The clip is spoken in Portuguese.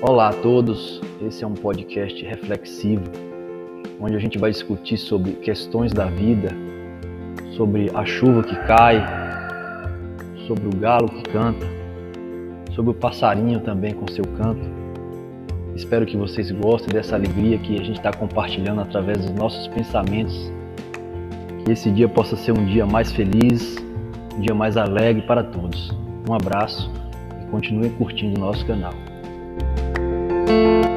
Olá a todos, esse é um podcast reflexivo, onde a gente vai discutir sobre questões da vida, sobre a chuva que cai, sobre o galo que canta, sobre o passarinho também com seu canto. Espero que vocês gostem dessa alegria que a gente está compartilhando através dos nossos pensamentos. Que esse dia possa ser um dia mais feliz, um dia mais alegre para todos. Um abraço e continue curtindo o nosso canal. Thank you.